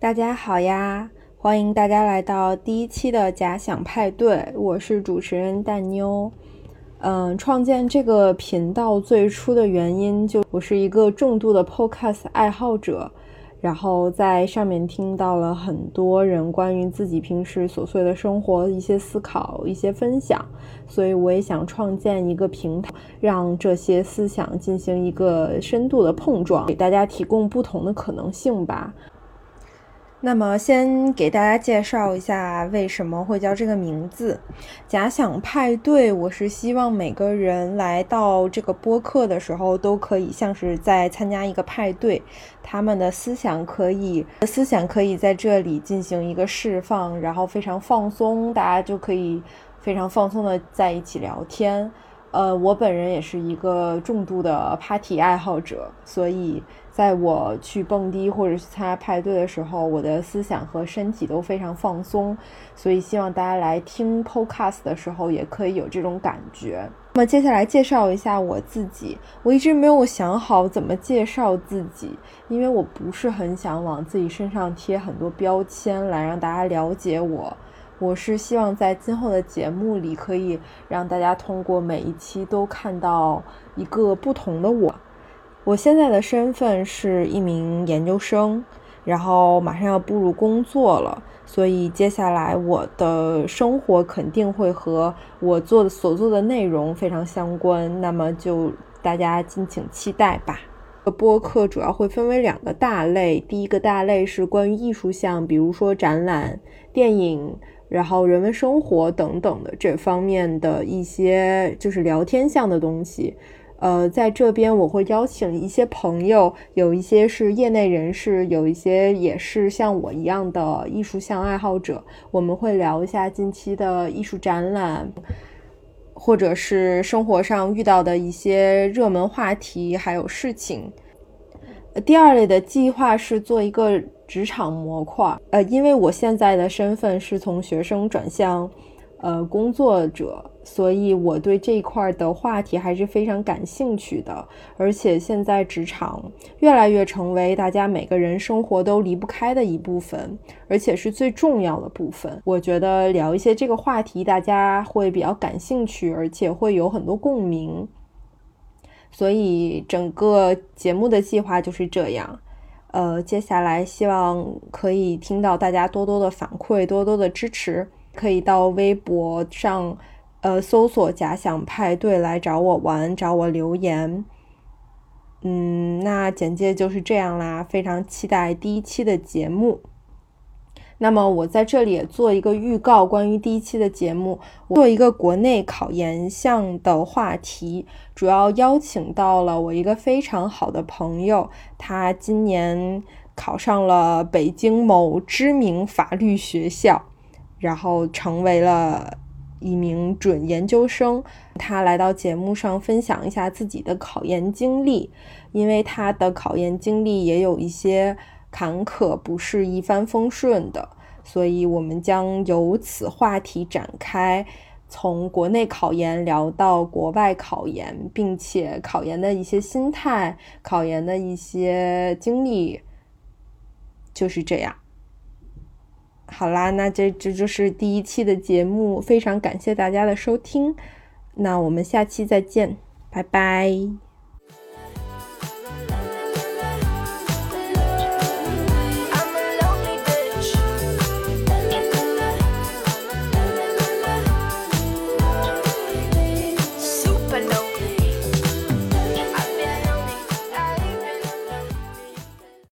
大家好呀，欢迎大家来到第一期的假想派对，我是主持人蛋妞。嗯，创建这个频道最初的原因就我是一个重度的 Podcast 爱好者，然后在上面听到了很多人关于自己平时琐碎的生活一些思考、一些分享，所以我也想创建一个平台，让这些思想进行一个深度的碰撞，给大家提供不同的可能性吧。那么，先给大家介绍一下为什么会叫这个名字“假想派对”。我是希望每个人来到这个播客的时候，都可以像是在参加一个派对，他们的思想可以思想可以在这里进行一个释放，然后非常放松，大家就可以非常放松的在一起聊天。呃，我本人也是一个重度的 party 爱好者，所以。在我去蹦迪或者去参加派对的时候，我的思想和身体都非常放松，所以希望大家来听 podcast 的时候也可以有这种感觉。那么接下来介绍一下我自己，我一直没有想好怎么介绍自己，因为我不是很想往自己身上贴很多标签来让大家了解我。我是希望在今后的节目里可以让大家通过每一期都看到一个不同的我。我现在的身份是一名研究生，然后马上要步入工作了，所以接下来我的生活肯定会和我做的所做的内容非常相关。那么就大家敬请期待吧。播客主要会分为两个大类，第一个大类是关于艺术项，比如说展览、电影，然后人文生活等等的这方面的一些就是聊天项的东西。呃，在这边我会邀请一些朋友，有一些是业内人士，有一些也是像我一样的艺术向爱好者。我们会聊一下近期的艺术展览，或者是生活上遇到的一些热门话题，还有事情。第二类的计划是做一个职场模块，呃，因为我现在的身份是从学生转向。呃，工作者，所以我对这一块的话题还是非常感兴趣的。而且现在职场越来越成为大家每个人生活都离不开的一部分，而且是最重要的部分。我觉得聊一些这个话题，大家会比较感兴趣，而且会有很多共鸣。所以整个节目的计划就是这样。呃，接下来希望可以听到大家多多的反馈，多多的支持。可以到微博上，呃，搜索“假想派对”来找我玩，找我留言。嗯，那简介就是这样啦，非常期待第一期的节目。那么我在这里也做一个预告，关于第一期的节目，做一个国内考研项的话题，主要邀请到了我一个非常好的朋友，他今年考上了北京某知名法律学校。然后成为了一名准研究生，他来到节目上分享一下自己的考研经历，因为他的考研经历也有一些坎坷，不是一帆风顺的，所以我们将由此话题展开，从国内考研聊到国外考研，并且考研的一些心态、考研的一些经历，就是这样。好啦，那这这就是第一期的节目，非常感谢大家的收听，那我们下期再见，拜拜。